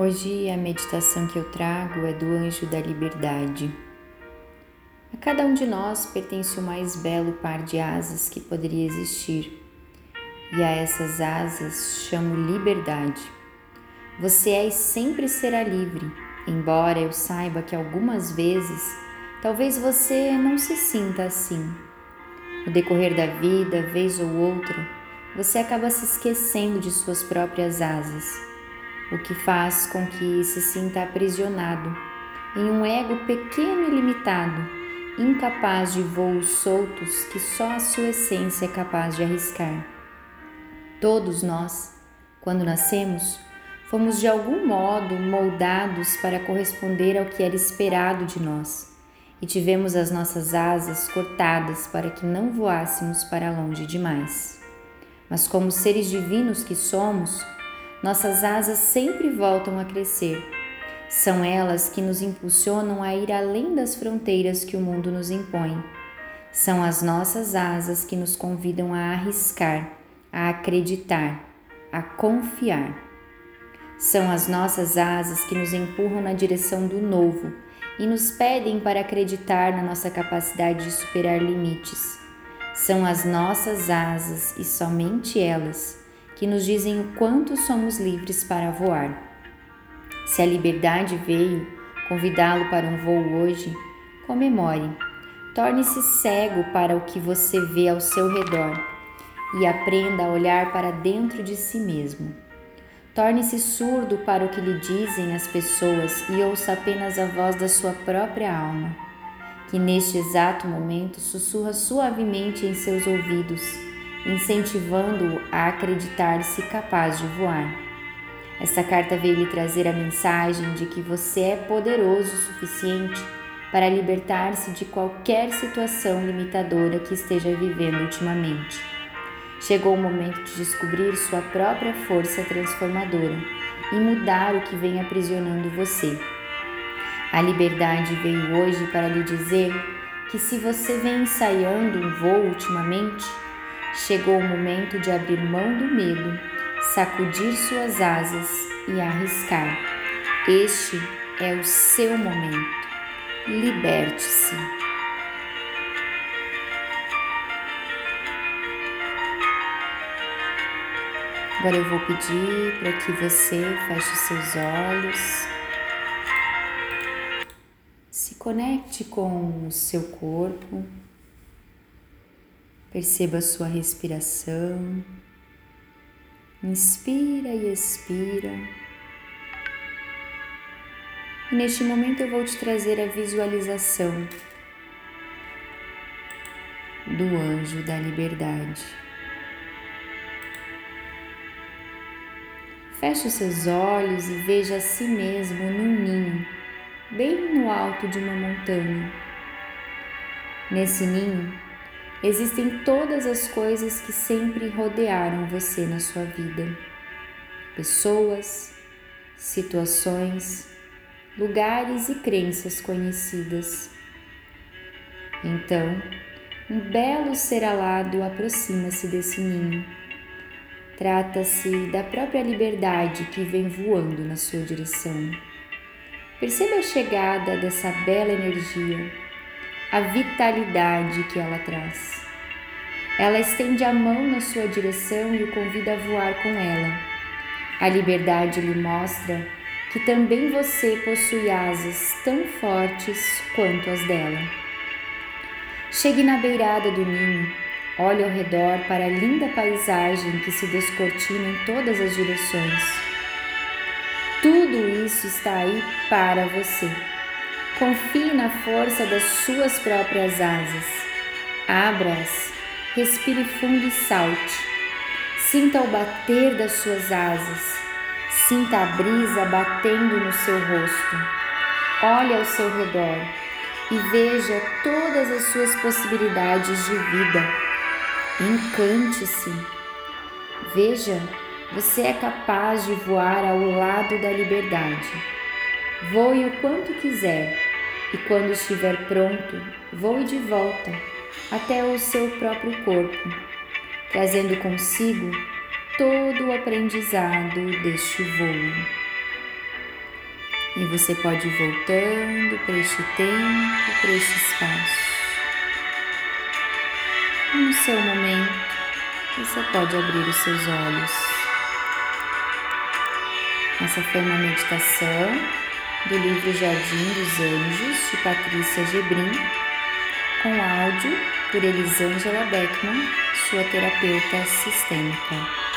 Hoje a meditação que eu trago é do anjo da liberdade. A cada um de nós pertence o mais belo par de asas que poderia existir, e a essas asas chamo liberdade. Você é e sempre será livre, embora eu saiba que algumas vezes talvez você não se sinta assim. No decorrer da vida, vez ou outra, você acaba se esquecendo de suas próprias asas o que faz com que se sinta aprisionado em um ego pequeno e limitado, incapaz de voos soltos que só a sua essência é capaz de arriscar. Todos nós, quando nascemos, fomos de algum modo moldados para corresponder ao que era esperado de nós e tivemos as nossas asas cortadas para que não voássemos para longe demais. Mas, como seres divinos que somos, nossas asas sempre voltam a crescer. São elas que nos impulsionam a ir além das fronteiras que o mundo nos impõe. São as nossas asas que nos convidam a arriscar, a acreditar, a confiar. São as nossas asas que nos empurram na direção do novo e nos pedem para acreditar na nossa capacidade de superar limites. São as nossas asas e somente elas que nos dizem o quanto somos livres para voar. Se a liberdade veio convidá-lo para um voo hoje, comemore. Torne-se cego para o que você vê ao seu redor e aprenda a olhar para dentro de si mesmo. Torne-se surdo para o que lhe dizem as pessoas e ouça apenas a voz da sua própria alma, que neste exato momento sussurra suavemente em seus ouvidos incentivando-o a acreditar-se capaz de voar. Esta carta veio lhe trazer a mensagem de que você é poderoso o suficiente para libertar-se de qualquer situação limitadora que esteja vivendo ultimamente. Chegou o momento de descobrir sua própria força transformadora e mudar o que vem aprisionando você. A liberdade veio hoje para lhe dizer que se você vem ensaiando um voo ultimamente, Chegou o momento de abrir mão do medo, sacudir suas asas e arriscar. Este é o seu momento. Liberte-se. Agora eu vou pedir para que você feche seus olhos, se conecte com o seu corpo. Perceba a sua respiração. Inspira e expira. E neste momento eu vou te trazer a visualização do anjo da liberdade. Feche os seus olhos e veja a si mesmo num ninho, bem no alto de uma montanha. Nesse ninho, Existem todas as coisas que sempre rodearam você na sua vida: pessoas, situações, lugares e crenças conhecidas. Então, um belo ser alado aproxima-se desse ninho. Trata-se da própria liberdade que vem voando na sua direção. Perceba a chegada dessa bela energia a vitalidade que ela traz. Ela estende a mão na sua direção e o convida a voar com ela. A liberdade lhe mostra que também você possui asas tão fortes quanto as dela. Chegue na beirada do ninho, olhe ao redor para a linda paisagem que se descortina em todas as direções. Tudo isso está aí para você. Confie na força das suas próprias asas. Abra-as, respire fundo e salte. Sinta o bater das suas asas. Sinta a brisa batendo no seu rosto. Olhe ao seu redor e veja todas as suas possibilidades de vida. Encante-se. Veja, você é capaz de voar ao lado da liberdade. Voe o quanto quiser e quando estiver pronto, voe de volta até o seu próprio corpo, trazendo consigo todo o aprendizado deste voo. E você pode ir voltando para este tempo, para este espaço. No seu momento, você pode abrir os seus olhos. Essa foi uma meditação do livro Jardim dos Anjos, de Patrícia Gebrim, com áudio por Elisângela Beckman, sua terapeuta sistêmica.